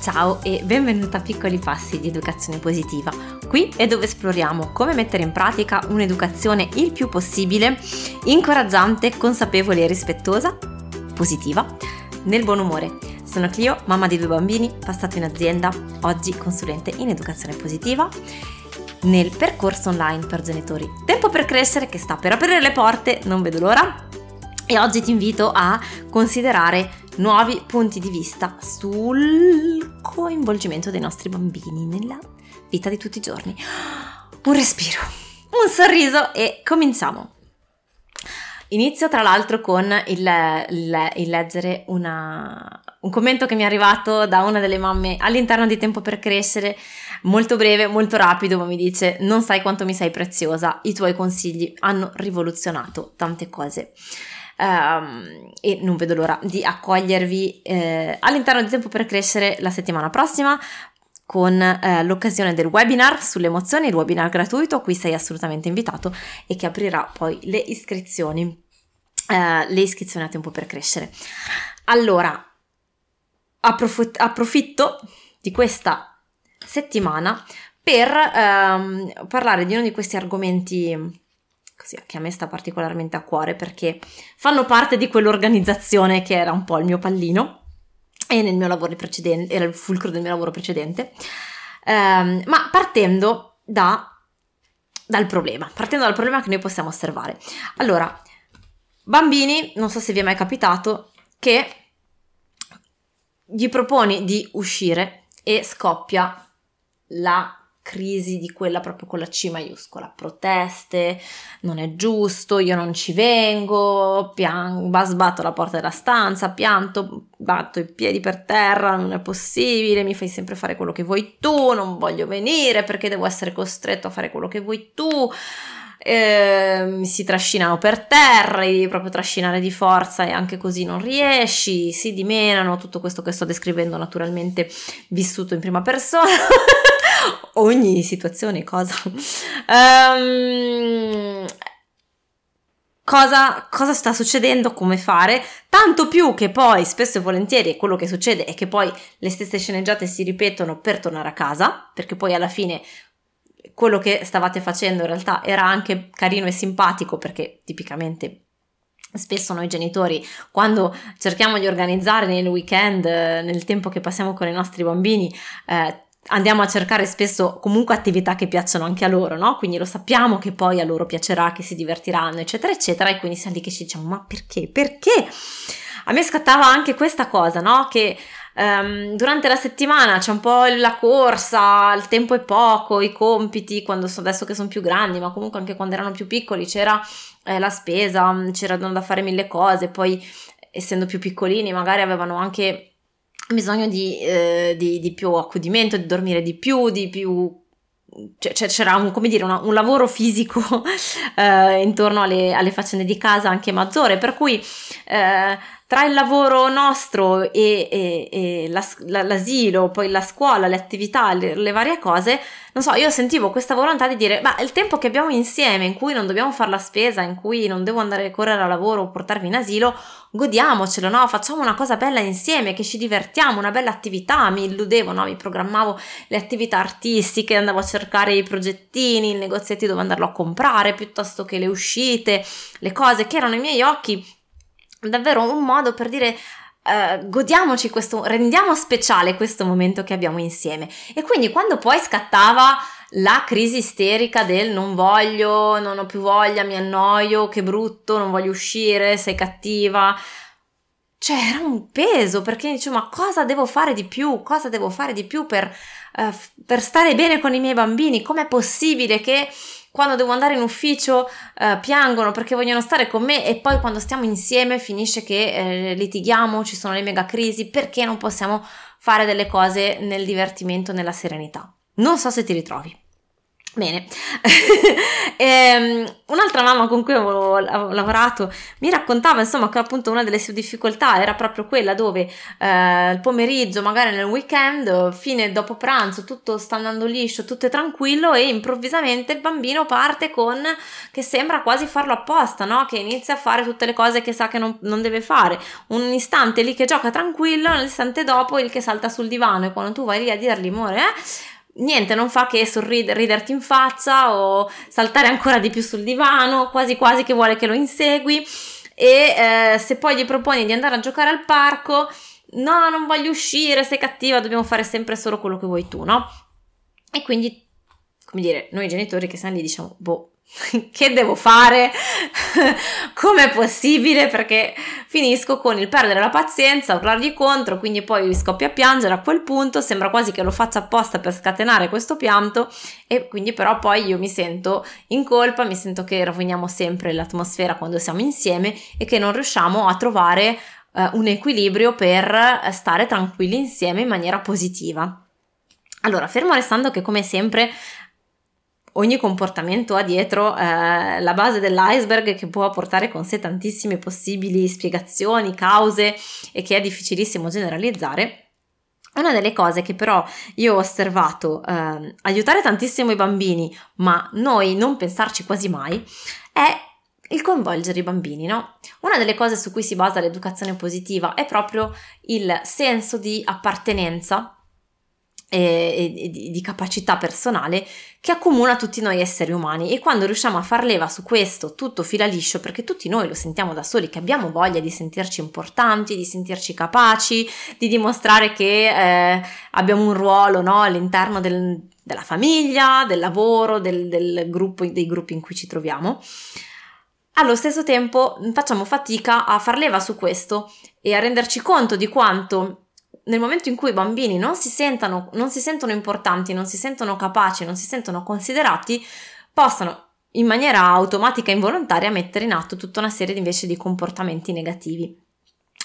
Ciao e benvenuta a Piccoli Passi di Educazione Positiva. Qui è dove esploriamo come mettere in pratica un'educazione il più possibile incoraggiante, consapevole e rispettosa, positiva, nel buon umore. Sono Clio, mamma di due bambini, passato in azienda, oggi consulente in educazione positiva nel percorso online per genitori. Tempo per crescere che sta per aprire le porte, non vedo l'ora. E oggi ti invito a considerare nuovi punti di vista sul coinvolgimento dei nostri bambini nella vita di tutti i giorni. Un respiro, un sorriso e cominciamo. Inizio tra l'altro con il, il, il leggere una, un commento che mi è arrivato da una delle mamme all'interno di Tempo per Crescere, molto breve, molto rapido, ma mi dice non sai quanto mi sei preziosa, i tuoi consigli hanno rivoluzionato tante cose. Um, e non vedo l'ora di accogliervi eh, all'interno di Tempo per Crescere la settimana prossima con eh, l'occasione del webinar sulle emozioni, il webinar gratuito a cui sei assolutamente invitato e che aprirà poi le iscrizioni, eh, le iscrizioni a Tempo per Crescere. Allora, approf- approfitto di questa settimana per ehm, parlare di uno di questi argomenti così, che a me sta particolarmente a cuore perché fanno parte di quell'organizzazione che era un po' il mio pallino e nel mio lavoro precedente, era il fulcro del mio lavoro precedente, um, ma partendo da, dal problema, partendo dal problema che noi possiamo osservare. Allora, bambini, non so se vi è mai capitato, che gli proponi di uscire e scoppia la crisi di quella proprio con la C maiuscola, proteste, non è giusto, io non ci vengo, piango, sbatto la porta della stanza, pianto, batto i piedi per terra, non è possibile, mi fai sempre fare quello che vuoi tu, non voglio venire perché devo essere costretto a fare quello che vuoi tu. Eh, si trascinano per terra, devi proprio trascinare di forza e anche così non riesci, si dimenano, tutto questo che sto descrivendo naturalmente vissuto in prima persona. ogni situazione, cosa. Um, cosa, cosa sta succedendo, come fare, tanto più che poi spesso e volentieri quello che succede è che poi le stesse sceneggiate si ripetono per tornare a casa, perché poi alla fine quello che stavate facendo in realtà era anche carino e simpatico perché tipicamente Spesso noi genitori, quando cerchiamo di organizzare nel weekend, nel tempo che passiamo con i nostri bambini, eh, andiamo a cercare spesso comunque attività che piacciono anche a loro, no? Quindi lo sappiamo che poi a loro piacerà, che si divertiranno, eccetera, eccetera, e quindi siamo lì che ci diciamo, ma perché? Perché? A me scattava anche questa cosa, no? Che um, durante la settimana c'è un po' la corsa, il tempo è poco, i compiti, quando so, adesso che sono più grandi, ma comunque anche quando erano più piccoli c'era eh, la spesa, c'erano da fare mille cose, poi essendo più piccolini magari avevano anche bisogno di, eh, di, di, più accudimento, di dormire di più, di più... Cioè, c'era un, dire, una, un lavoro fisico eh, intorno alle, alle, faccende di casa anche maggiore, per cui eh, tra il lavoro nostro e, e, e la, la, l'asilo, poi la scuola, le attività, le, le, varie cose, non so, io sentivo questa volontà di dire, ma il tempo che abbiamo insieme, in cui non dobbiamo fare la spesa, in cui non devo andare a correre a lavoro o portarvi in asilo, godiamocelo, no? Facciamo una cosa bella insieme, che ci divertiamo, una bella attività, mi illudevo, no? Mi programmavo le attività artistiche, andavo a cercare i progettini, i negozietti dove andarlo a comprare, piuttosto che le uscite, le cose che erano i miei occhi davvero un modo per dire Uh, godiamoci questo, rendiamo speciale questo momento che abbiamo insieme. E quindi quando poi scattava la crisi isterica del non voglio, non ho più voglia, mi annoio, che brutto, non voglio uscire, sei cattiva. Cioè era un peso perché dicevo ma cosa devo fare di più? Cosa devo fare di più per, uh, per stare bene con i miei bambini? Com'è possibile che quando devo andare in ufficio eh, piangono perché vogliono stare con me e poi quando stiamo insieme finisce che eh, litighiamo, ci sono le mega crisi perché non possiamo fare delle cose nel divertimento, nella serenità. Non so se ti ritrovi. Bene, ehm, un'altra mamma con cui avevo lavorato mi raccontava insomma che appunto una delle sue difficoltà era proprio quella dove eh, il pomeriggio, magari nel weekend, fine dopo pranzo, tutto sta andando liscio, tutto è tranquillo e improvvisamente il bambino parte con che sembra quasi farlo apposta, no? Che inizia a fare tutte le cose che sa che non, non deve fare. Un istante lì che gioca tranquillo, l'istante dopo il che salta sul divano e quando tu vai lì a dirgli, amore, eh? Niente, non fa che sorridere, riderti in faccia o saltare ancora di più sul divano, quasi quasi che vuole che lo insegui. E eh, se poi gli proponi di andare a giocare al parco, no, non voglio uscire, sei cattiva, dobbiamo fare sempre solo quello che vuoi tu, no? E quindi, come dire, noi genitori che siamo lì diciamo, boh, che devo fare? Com'è possibile? Perché finisco con il perdere la pazienza, urlargli contro, quindi poi scoppia a piangere a quel punto, sembra quasi che lo faccia apposta per scatenare questo pianto e quindi però poi io mi sento in colpa, mi sento che roviniamo sempre l'atmosfera quando siamo insieme e che non riusciamo a trovare uh, un equilibrio per stare tranquilli insieme in maniera positiva. Allora, fermo restando che come sempre ogni comportamento ha dietro eh, la base dell'iceberg che può portare con sé tantissime possibili spiegazioni, cause e che è difficilissimo generalizzare. Una delle cose che però io ho osservato eh, aiutare tantissimo i bambini, ma noi non pensarci quasi mai, è il coinvolgere i bambini, no? Una delle cose su cui si basa l'educazione positiva è proprio il senso di appartenenza e, di, capacità personale che accomuna tutti noi esseri umani e quando riusciamo a far leva su questo tutto fila liscio perché tutti noi lo sentiamo da soli che abbiamo voglia di sentirci importanti, di sentirci capaci, di dimostrare che eh, abbiamo un ruolo no, all'interno del, della famiglia, del lavoro, del, del gruppo, dei gruppi in cui ci troviamo. Allo stesso tempo facciamo fatica a far leva su questo e a renderci conto di quanto nel momento in cui i bambini non si, sentano, non si sentono importanti, non si sentono capaci, non si sentono considerati, possano in maniera automatica e involontaria mettere in atto tutta una serie invece di comportamenti negativi.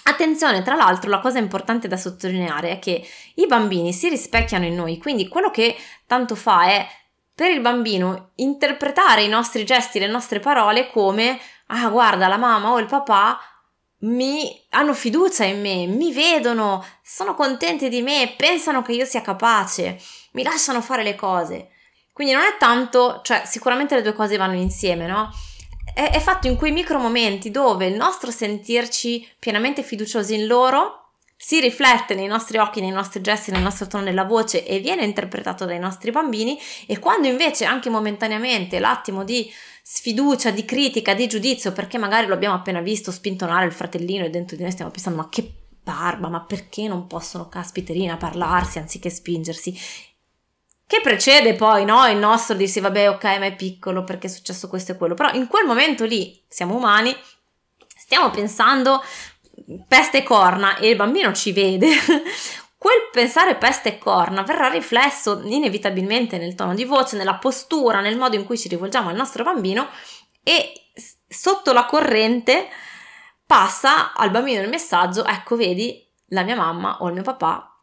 Attenzione, tra l'altro, la cosa importante da sottolineare è che i bambini si rispecchiano in noi, quindi quello che tanto fa è per il bambino interpretare i nostri gesti, le nostre parole come ah guarda la mamma o il papà mi hanno fiducia in me, mi vedono, sono contenti di me, pensano che io sia capace, mi lasciano fare le cose. Quindi non è tanto, cioè sicuramente le due cose vanno insieme, no? È, è fatto in quei micro momenti dove il nostro sentirci pienamente fiduciosi in loro si riflette nei nostri occhi, nei nostri gesti, nel nostro tono della voce e viene interpretato dai nostri bambini e quando invece anche momentaneamente l'attimo di sfiducia, di critica, di giudizio, perché magari lo abbiamo appena visto spintonare il fratellino e dentro di noi stiamo pensando ma che barba, ma perché non possono caspiterina parlarsi anziché spingersi? Che precede poi, no? Il nostro dirsi vabbè ok ma è piccolo perché è successo questo e quello, però in quel momento lì siamo umani, stiamo pensando peste e corna e il bambino ci vede, quel pensare peste e corna verrà riflesso inevitabilmente nel tono di voce, nella postura, nel modo in cui ci rivolgiamo al nostro bambino e sotto la corrente passa al bambino il messaggio, ecco vedi, la mia mamma o il mio papà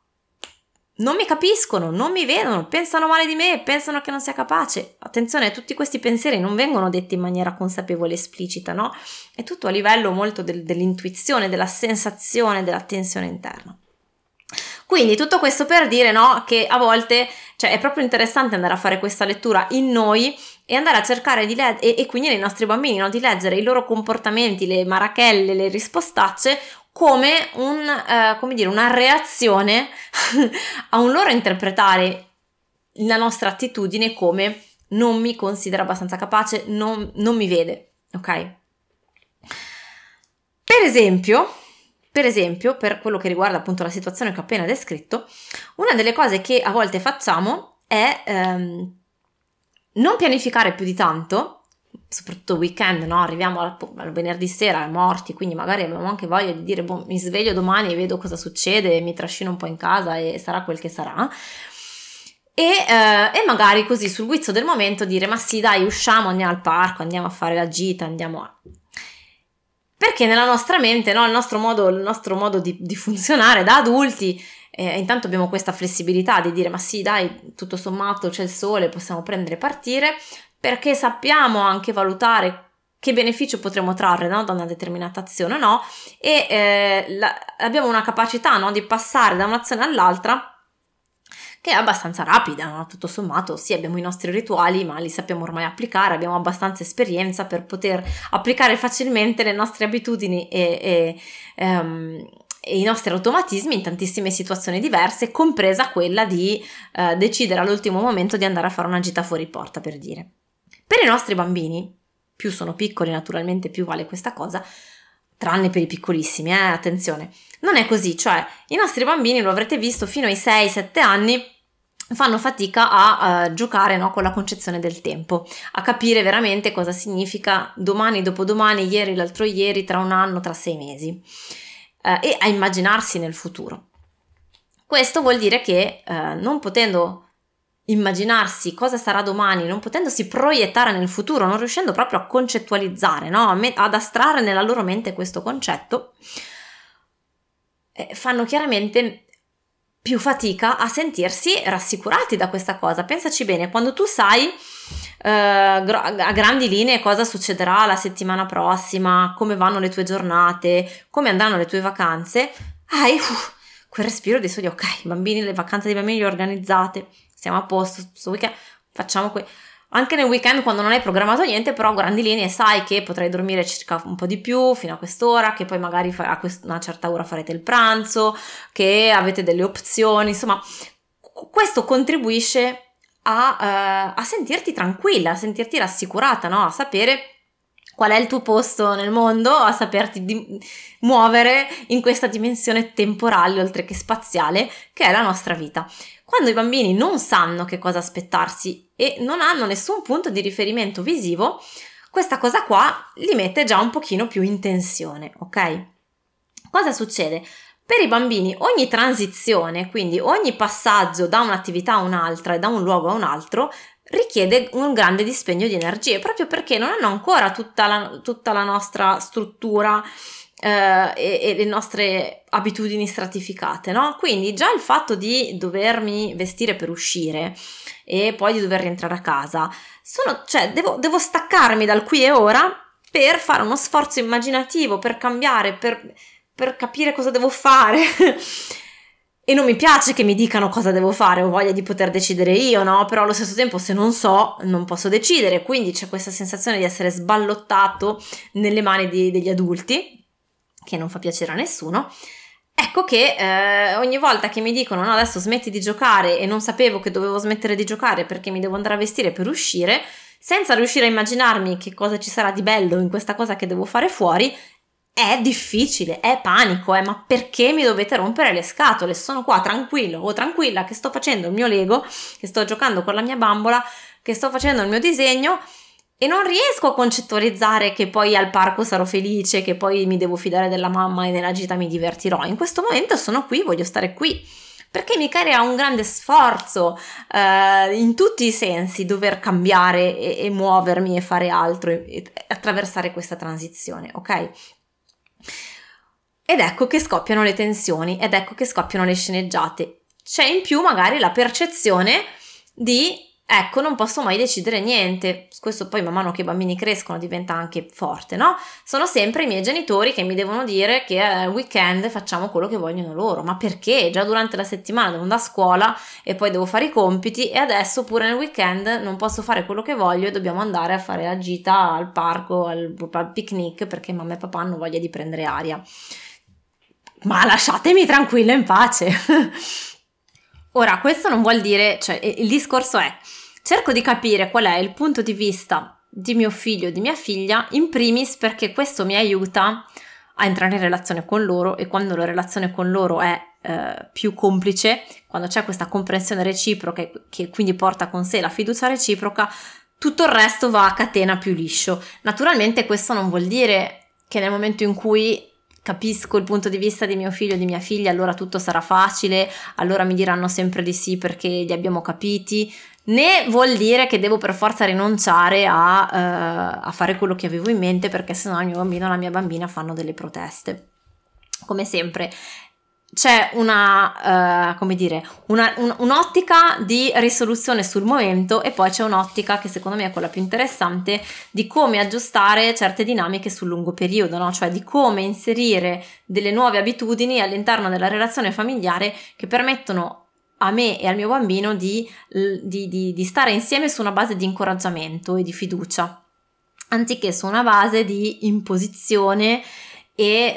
non mi capiscono, non mi vedono, pensano male di me, pensano che non sia capace. Attenzione, tutti questi pensieri non vengono detti in maniera consapevole, esplicita, no? È tutto a livello molto del, dell'intuizione, della sensazione, della tensione interna. Quindi tutto questo per dire no, che a volte cioè, è proprio interessante andare a fare questa lettura in noi e andare a cercare di leggere, e, quindi nei nostri bambini, no, di leggere i loro comportamenti, le marachelle, le rispostacce come, un, eh, come dire, una reazione a un loro interpretare la nostra attitudine come non mi considera abbastanza capace, non, non mi vede, ok? Per esempio, per esempio, per quello che riguarda appunto la situazione che ho appena descritto, una delle cose che a volte facciamo è ehm, non pianificare più di tanto, soprattutto weekend, no? Arriviamo al, al, venerdì sera morti, quindi magari abbiamo anche voglia di dire, boh, mi sveglio domani e vedo cosa succede, mi trascino un po' in casa e sarà quel che sarà. E, eh, e, magari così sul guizzo del momento dire ma sì dai usciamo andiamo al parco andiamo a fare la gita andiamo a perché nella nostra mente, no, il nostro modo, il nostro modo di, di funzionare da adulti eh, intanto abbiamo questa flessibilità di dire ma sì dai tutto sommato c'è il sole possiamo prendere e partire perché sappiamo anche valutare che beneficio potremo trarre no, da una determinata azione o no? E eh, la, abbiamo una capacità no, di passare da un'azione all'altra che è abbastanza rapida, no? tutto sommato sì abbiamo i nostri rituali ma li sappiamo ormai applicare, abbiamo abbastanza esperienza per poter applicare facilmente le nostre abitudini e, e, um, e i nostri automatismi in tantissime situazioni diverse, compresa quella di uh, decidere all'ultimo momento di andare a fare una gita fuori porta per dire. Per i nostri bambini, più sono piccoli naturalmente più vale questa cosa, tranne per i piccolissimi, eh, attenzione. Non è così, cioè i nostri bambini, lo avrete visto, fino ai 6-7 anni fanno fatica a uh, giocare no, con la concezione del tempo, a capire veramente cosa significa domani, dopodomani, ieri, l'altro ieri, tra un anno, tra sei mesi uh, e a immaginarsi nel futuro. Questo vuol dire che uh, non potendo immaginarsi cosa sarà domani, non potendosi proiettare nel futuro, non riuscendo proprio a concettualizzare, no? ad astrarre nella loro mente questo concetto, fanno chiaramente più fatica a sentirsi rassicurati da questa cosa. Pensaci bene, quando tu sai uh, a grandi linee cosa succederà la settimana prossima, come vanno le tue giornate, come andranno le tue vacanze, hai uh, quel respiro di studio, ok, bambini, le vacanze dei bambini le organizzate, siamo a posto, facciamo que- anche nel weekend quando non hai programmato niente, però a grandi linee sai che potrai dormire circa un po' di più fino a quest'ora, che poi magari a una certa ora farete il pranzo, che avete delle opzioni, insomma, questo contribuisce a, uh, a sentirti tranquilla, a sentirti rassicurata, no? a sapere qual è il tuo posto nel mondo, a saperti di- muovere in questa dimensione temporale oltre che spaziale che è la nostra vita. Quando i bambini non sanno che cosa aspettarsi e non hanno nessun punto di riferimento visivo, questa cosa qua li mette già un pochino più in tensione, ok? Cosa succede? Per i bambini ogni transizione, quindi ogni passaggio da un'attività a un'altra e da un luogo a un altro, richiede un grande dispendio di energie, proprio perché non hanno ancora tutta la, tutta la nostra struttura eh, e, e, le nostre abitudini stratificate, no? Quindi già il fatto di dovermi vestire per uscire e poi di dover rientrare a casa, sono, cioè devo, devo staccarmi dal qui e ora per fare uno sforzo immaginativo, per cambiare, per, per capire cosa devo fare. e non mi piace che mi dicano cosa devo fare, ho voglia di poter decidere io, no? Però allo stesso tempo se non so non posso decidere, quindi c'è questa sensazione di essere sballottato nelle mani di, degli adulti che non fa piacere a nessuno. Ecco che eh, ogni volta che mi dicono no adesso smetti di giocare e non sapevo che dovevo smettere di giocare perché mi devo andare a vestire per uscire, senza riuscire a immaginarmi che cosa ci sarà di bello in questa cosa che devo fare fuori, è difficile, è panico, è ma perché mi dovete rompere le scatole? Sono qua tranquillo o tranquilla che sto facendo il mio Lego, che sto giocando con la mia bambola, che sto facendo il mio disegno e non riesco a concettualizzare che poi al parco sarò felice, che poi mi devo fidare della mamma e nella gita mi divertirò. In questo momento sono qui, voglio stare qui. Perché mi crea un grande sforzo eh, in tutti i sensi dover cambiare e, e muovermi e fare altro e, e attraversare questa transizione, ok? Ed ecco che scoppiano le tensioni, ed ecco che scoppiano le sceneggiate. C'è in più magari la percezione di Ecco, non posso mai decidere niente. Questo poi man mano che i bambini crescono diventa anche forte, no? Sono sempre i miei genitori che mi devono dire che al weekend facciamo quello che vogliono loro. Ma perché? Già durante la settimana devo andare a scuola e poi devo fare i compiti e adesso pure nel weekend non posso fare quello che voglio e dobbiamo andare a fare la gita al parco, al, al picnic perché mamma e papà hanno voglia di prendere aria. Ma lasciatemi tranquillo in pace. Ora, questo non vuol dire, cioè il discorso è Cerco di capire qual è il punto di vista di mio figlio e di mia figlia, in primis perché questo mi aiuta a entrare in relazione con loro e quando la relazione con loro è eh, più complice, quando c'è questa comprensione reciproca che quindi porta con sé la fiducia reciproca, tutto il resto va a catena più liscio. Naturalmente questo non vuol dire che nel momento in cui capisco il punto di vista di mio figlio e di mia figlia, allora tutto sarà facile, allora mi diranno sempre di sì perché li abbiamo capiti né vuol dire che devo per forza rinunciare a, uh, a fare quello che avevo in mente perché sennò il mio bambino o la mia bambina fanno delle proteste. Come sempre, c'è una, uh, come dire, una, un, un'ottica di risoluzione sul momento e poi c'è un'ottica che secondo me è quella più interessante di come aggiustare certe dinamiche sul lungo periodo, no? cioè di come inserire delle nuove abitudini all'interno della relazione familiare che permettono a me e al mio bambino di, di, di, di stare insieme su una base di incoraggiamento e di fiducia, anziché su una base di imposizione e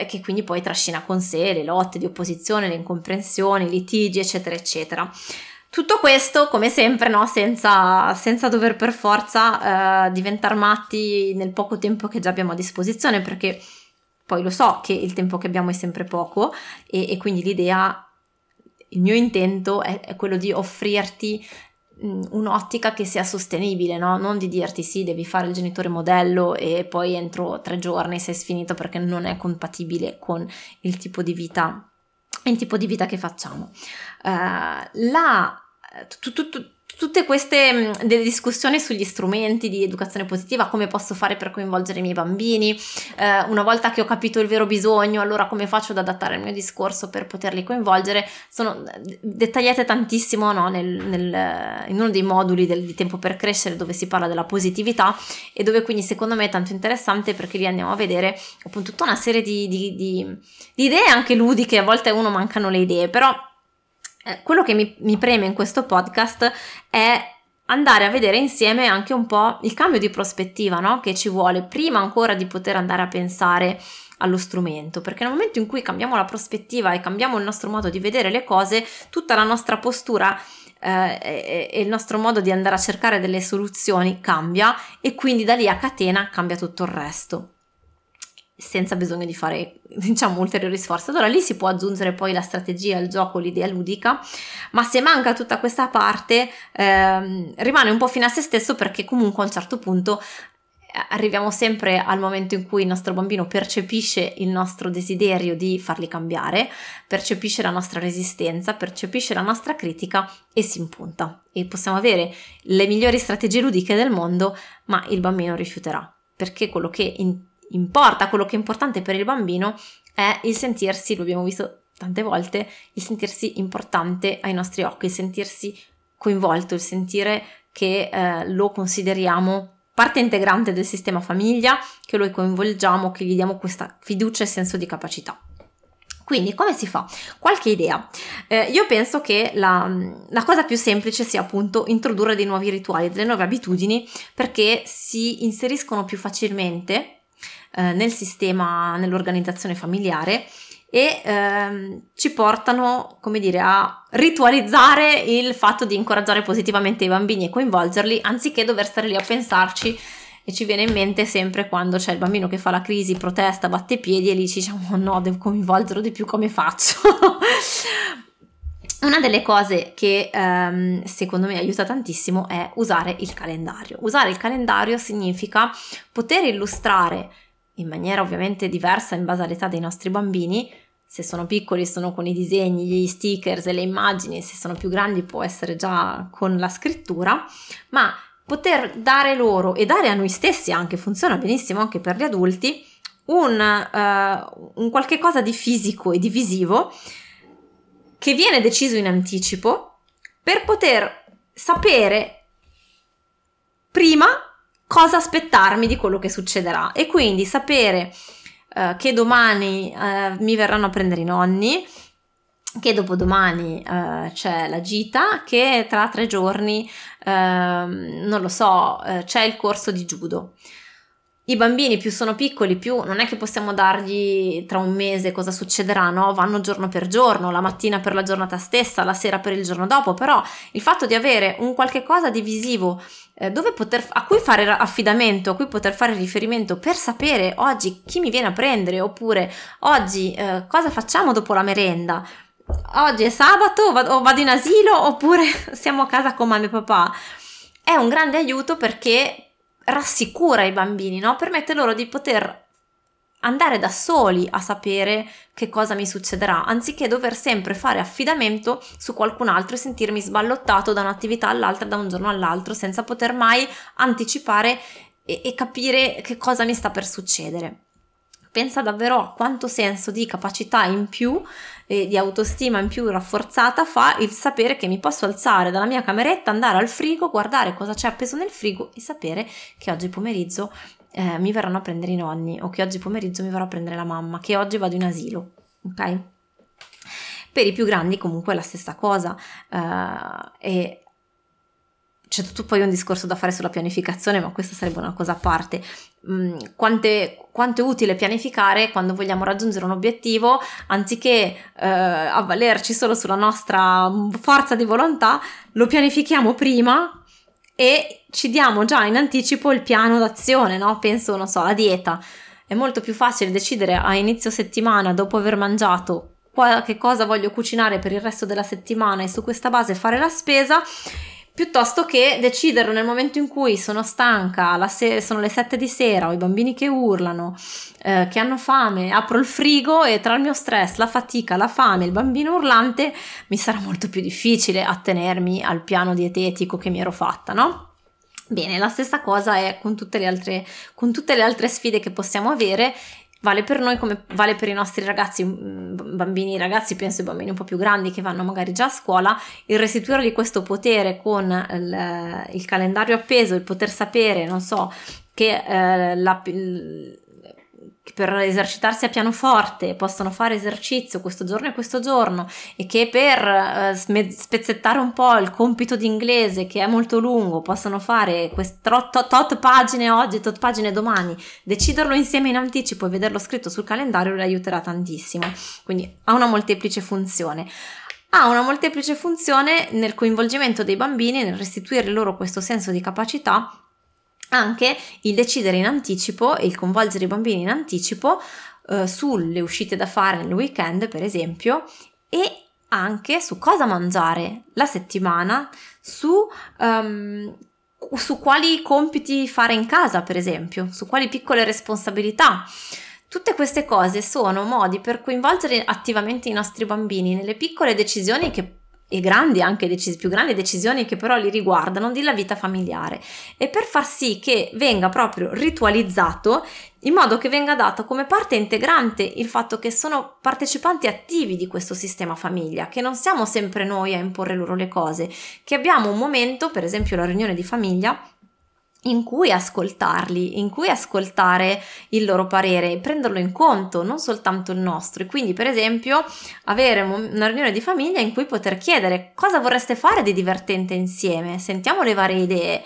eh, che quindi poi trascina con sé le lotte di opposizione, le incomprensioni, i litigi, eccetera, eccetera. Tutto questo, come sempre, no? senza, senza, dover per forza eh, diventare matti nel poco tempo che già abbiamo a disposizione, perché poi lo so che il tempo che abbiamo è sempre poco e, e quindi l'idea, il mio intento è, è quello di offrirti un'ottica che sia sostenibile, no? non di dirti sì, devi fare il genitore modello e poi entro tre giorni sei sfinito perché non è compatibile con il tipo di vita, il tipo di vita che facciamo. Uh, la, tu, tu, tu, tutte queste mm, delle discussioni sugli strumenti di educazione positiva, come posso fare per coinvolgere i miei bambini, eh, una volta che ho capito il vero bisogno, allora come faccio ad adattare il mio discorso per poterli coinvolgere, sono eh, dettagliate tantissimo no? nel, nel, eh, in uno dei moduli del, di Tempo per Crescere dove si parla della positività e dove quindi secondo me è tanto interessante perché lì andiamo a vedere appunto tutta una serie di, di, di, di idee anche ludiche, a volte a uno mancano le idee, però eh, quello che mi, mi preme in questo podcast è andare a vedere insieme anche un po' il cambio di prospettiva no? che ci vuole prima ancora di poter andare a pensare allo strumento, perché nel momento in cui cambiamo la prospettiva e cambiamo il nostro modo di vedere le cose, tutta la nostra postura eh, e, e il nostro modo di andare a cercare delle soluzioni cambia e quindi da lì a catena cambia tutto il resto senza bisogno di fare diciamo ulteriori sforzi allora lì si può aggiungere poi la strategia il gioco l'idea ludica ma se manca tutta questa parte ehm, rimane un po' fino a se stesso perché comunque a un certo punto eh, arriviamo sempre al momento in cui il nostro bambino percepisce il nostro desiderio di farli cambiare, percepisce la nostra resistenza, percepisce la nostra critica e si impunta. E possiamo avere le migliori strategie ludiche del mondo, ma il bambino rifiuterà, perché quello che in importa, quello che è importante per il bambino è il sentirsi, lo abbiamo visto tante volte, il sentirsi importante ai nostri occhi, il sentirsi coinvolto, il sentire che eh, lo consideriamo parte integrante del sistema famiglia, che lo coinvolgiamo, che gli diamo questa fiducia e senso di capacità. Quindi come si fa? Qualche idea. Eh, io penso che la, la, cosa più semplice sia appunto introdurre dei nuovi rituali, delle nuove abitudini perché si inseriscono più facilmente eh, nel sistema, nell'organizzazione familiare e ehm, ci portano, come dire, a ritualizzare il fatto di incoraggiare positivamente i bambini e coinvolgerli anziché dover stare lì a pensarci e ci viene in mente sempre quando c'è il bambino che fa la crisi, protesta, batte i piedi e lì ci diciamo oh no, devo coinvolgerlo di più come faccio. Una delle cose che ehm, secondo me aiuta tantissimo è usare il calendario. Usare il calendario significa poter illustrare in maniera ovviamente diversa in base all'età dei nostri bambini. Se sono piccoli sono con i disegni, gli stickers e le immagini, se sono più grandi può essere già con la scrittura, ma poter dare loro e dare a noi stessi anche, funziona benissimo anche per gli adulti, un, uh, un qualche cosa di fisico e di visivo che viene deciso in anticipo per poter sapere prima cosa aspettarmi di quello che succederà. E quindi sapere uh, che domani uh, mi verranno a prendere i nonni, che dopodomani uh, c'è la gita, che tra tre giorni, ehm, non lo so, c'è il corso di judo i bambini più sono piccoli, più non è che possiamo dargli tra un mese cosa succederà, no? Vanno giorno per giorno, la mattina per la giornata stessa, la sera per il giorno dopo, però il fatto di avere un qualche cosa di visivo eh, poter, a cui fare affidamento, a cui poter fare riferimento per sapere oggi chi mi viene a prendere, oppure oggi eh, cosa facciamo dopo la merenda, oggi è sabato o vado in asilo, oppure siamo a casa con mamma e papà, è un grande aiuto perché rassicura i bambini, no? Permette loro di poter andare da soli a sapere che cosa mi succederà, anziché dover sempre fare affidamento su qualcun altro e sentirmi sballottato da un'attività all'altra, da un giorno all'altro, senza poter mai anticipare e, e capire che cosa mi sta per succedere. Pensa davvero a quanto senso di capacità in più e di autostima in più rafforzata fa il sapere che mi posso alzare dalla mia cameretta, andare al frigo, guardare cosa c'è appeso nel frigo e sapere che oggi pomeriggio eh, mi verranno a prendere i nonni o che oggi pomeriggio mi verrà a prendere la mamma, che oggi vado in asilo, ok? Per i più grandi comunque è la stessa cosa uh, e c'è tutto poi un discorso da fare sulla pianificazione, ma questa sarebbe una cosa a parte. Mm, quante, quanto è utile pianificare quando vogliamo raggiungere un obiettivo, anziché eh, avvalerci solo sulla nostra forza di volontà, lo pianifichiamo prima e ci diamo già in anticipo il piano d'azione, no? Penso, non so, la dieta. È molto più facile decidere a inizio settimana, dopo aver mangiato, che cosa voglio cucinare per il resto della settimana e su questa base fare la spesa piuttosto che deciderlo nel momento in cui sono stanca, se- sono le 7 di sera, ho i bambini che urlano, eh, che hanno fame, apro il frigo e tra il mio stress, la fatica, la fame, il bambino urlante, mi sarà molto più difficile attenermi al piano dietetico che mi ero fatta, no? Bene, la stessa cosa è con tutte altre, con tutte le altre sfide che possiamo avere vale per noi come vale per i nostri ragazzi, mm, bambini, ragazzi, penso ai bambini un po' più grandi che vanno magari già a scuola, il restituire di questo potere con il, il calendario appeso, il poter sapere, non so, che eh, la, per esercitarsi a pianoforte possono fare esercizio questo giorno e questo giorno e che per eh, spezzettare un po' il compito di inglese che è molto lungo possono fare quest- tot, tot pagine oggi, tot pagine domani, deciderlo insieme in anticipo e vederlo scritto sul calendario le aiuterà tantissimo. Quindi ha una molteplice funzione ha una molteplice funzione nel coinvolgimento dei bambini, nel restituire loro questo senso di capacità anche il decidere in anticipo e il coinvolgere i bambini in anticipo eh, sulle uscite da fare nel weekend, per esempio, e anche su cosa mangiare la settimana, su, um, su quali compiti fare in casa, per esempio, su quali piccole responsabilità. Tutte queste cose sono modi per coinvolgere attivamente i nostri bambini nelle piccole decisioni che e grandi, anche decisi- più grandi decisioni che però li riguardano della vita familiare. E per far sì che venga proprio ritualizzato in modo che venga dato come parte integrante il fatto che sono partecipanti attivi di questo sistema famiglia, che non siamo sempre noi a imporre loro le cose, che abbiamo un momento, per esempio la riunione di famiglia, in cui ascoltarli, in cui ascoltare il loro parere prenderlo in conto, non soltanto il nostro. E quindi, per esempio, avere una riunione di famiglia in cui poter chiedere cosa vorreste fare di divertente insieme, sentiamo le varie idee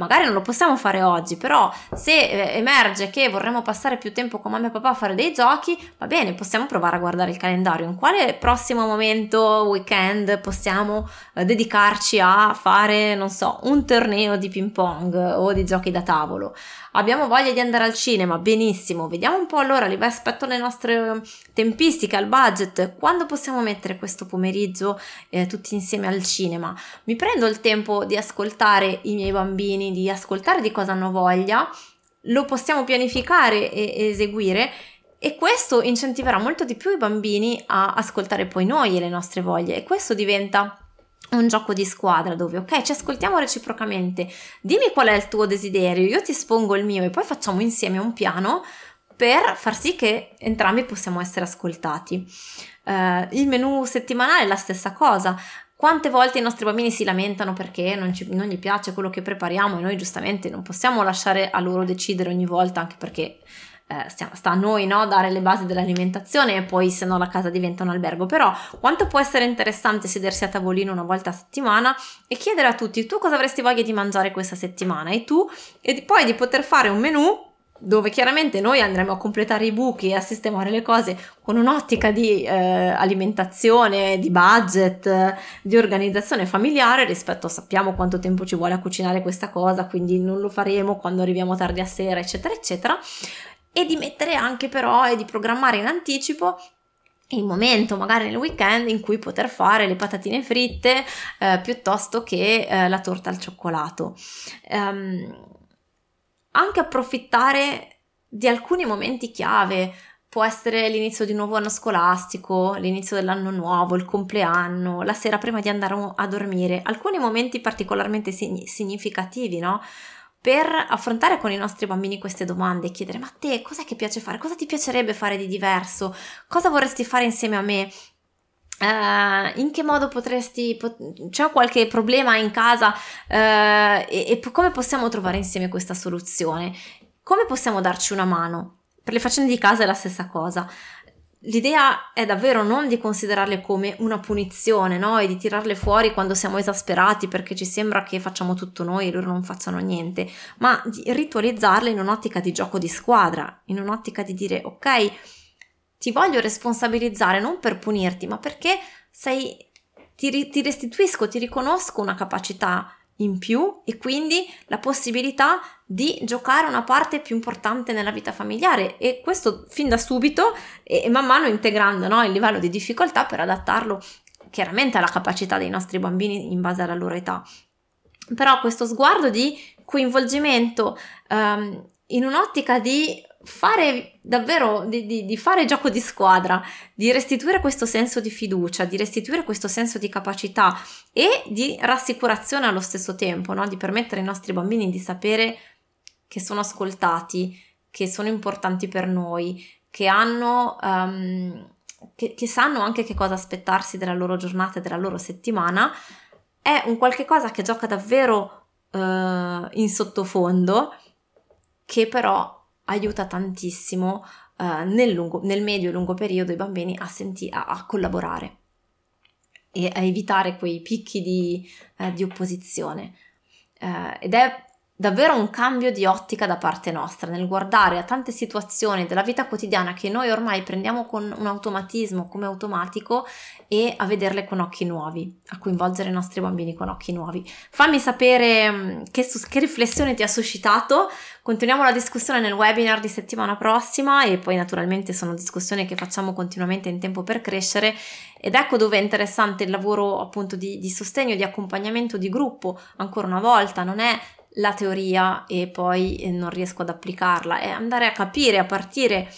magari non lo possiamo fare oggi, però se eh, emerge che vorremmo passare più tempo con mamma e papà a fare dei giochi, va bene, possiamo provare a guardare il calendario. In quale prossimo momento, weekend, possiamo eh, dedicarci a fare, non so, un torneo di ping pong o di giochi da tavolo? Abbiamo voglia di andare al cinema, benissimo, vediamo un po' allora rispetto alle nostre tempistiche, al budget, quando possiamo mettere questo pomeriggio eh, tutti insieme al cinema? Mi prendo il tempo di ascoltare i miei bambini, di ascoltare di cosa hanno voglia, lo possiamo pianificare e eseguire e questo incentiverà molto di più i bambini a ascoltare poi noi e le nostre voglie e questo diventa un gioco di squadra dove ok ci ascoltiamo reciprocamente dimmi qual è il tuo desiderio io ti espongo il mio e poi facciamo insieme un piano per far sì che entrambi possiamo essere ascoltati. Uh, il menu settimanale è la stessa cosa. Quante volte i nostri bambini si lamentano perché non, ci, non gli piace quello che prepariamo e noi giustamente non possiamo lasciare a loro decidere ogni volta anche perché eh, sta a noi no, dare le basi dell'alimentazione e poi se no la casa diventa un albergo, però quanto può essere interessante sedersi a tavolino una volta a settimana e chiedere a tutti tu cosa avresti voglia di mangiare questa settimana? E tu e poi di poter fare un menù dove chiaramente noi andremo a completare i buchi e a sistemare le cose con un'ottica di eh, alimentazione, di budget, di organizzazione familiare rispetto a sappiamo quanto tempo ci vuole a cucinare questa cosa, quindi non lo faremo quando arriviamo tardi a sera, eccetera, eccetera e di mettere anche però e di programmare in anticipo il momento magari nel weekend in cui poter fare le patatine fritte eh, piuttosto che eh, la torta al cioccolato. Um, anche approfittare di alcuni momenti chiave, può essere l'inizio di un nuovo anno scolastico, l'inizio dell'anno nuovo, il compleanno, la sera prima di andare a dormire, alcuni momenti particolarmente significativi, no? Per affrontare con i nostri bambini queste domande e chiedere ma a te cos'è che piace fare? Cosa ti piacerebbe fare di diverso? Cosa vorresti fare insieme a me? Uh, in che modo potresti pot- c'è qualche problema in casa uh, e, e come possiamo trovare insieme questa soluzione come possiamo darci una mano per le faccende di casa è la stessa cosa l'idea è davvero non di considerarle come una punizione, no? E di tirarle fuori quando siamo esasperati perché ci sembra che facciamo tutto noi e loro non facciano niente, ma di ritualizzarle in un'ottica di gioco di squadra, in un'ottica di dire ok, ti voglio responsabilizzare non per punirti, ma perché sei, ti, ti restituisco, ti riconosco una capacità in più e quindi la possibilità di giocare una parte più importante nella vita familiare e questo fin da subito e, man mano integrando no, il livello di difficoltà per adattarlo chiaramente alla capacità dei nostri bambini in base alla loro età. Però questo sguardo di coinvolgimento um, in un'ottica di fare davvero, di, di, di, fare gioco di squadra, di restituire questo senso di fiducia, di restituire questo senso di capacità e di rassicurazione allo stesso tempo, no? di permettere ai nostri bambini di sapere che sono ascoltati, che sono importanti per noi, che hanno... Um, che, che, sanno anche che cosa aspettarsi della loro giornata e della loro settimana, è un qualche cosa che gioca davvero uh, in sottofondo, che però aiuta tantissimo uh, nel, lungo, nel, medio e lungo periodo i bambini a, senti- a, a collaborare e a evitare quei picchi di, uh, di opposizione. Uh, ed è davvero un cambio di ottica da parte nostra nel guardare a tante situazioni della vita quotidiana che noi ormai prendiamo con un automatismo come automatico e a vederle con occhi nuovi, a coinvolgere i nostri bambini con occhi nuovi. Fammi sapere mm, che, che riflessione ti ha suscitato, continuiamo la discussione nel webinar di settimana prossima e poi naturalmente sono discussioni che facciamo continuamente in tempo per crescere ed ecco dove è interessante il lavoro appunto di, di sostegno, di accompagnamento di gruppo, ancora una volta non è la teoria e poi eh, non riesco ad applicarla, è andare a capire a partire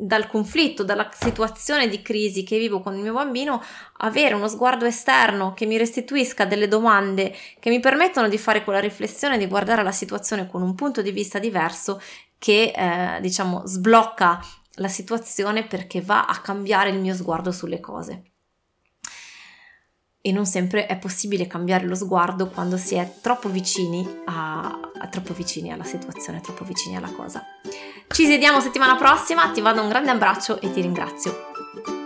dal conflitto, dalla situazione di crisi che vivo con il mio bambino, avere uno sguardo esterno che mi restituisca delle domande che mi permettono di fare quella riflessione, di guardare la situazione con un punto di vista diverso che eh, diciamo sblocca la situazione perché va a cambiare il mio sguardo sulle cose e non sempre è possibile cambiare lo sguardo quando si è troppo vicini, a, a, troppo vicini alla situazione, troppo vicini alla cosa. Ci vediamo settimana prossima, ti vado un grande abbraccio e ti ringrazio.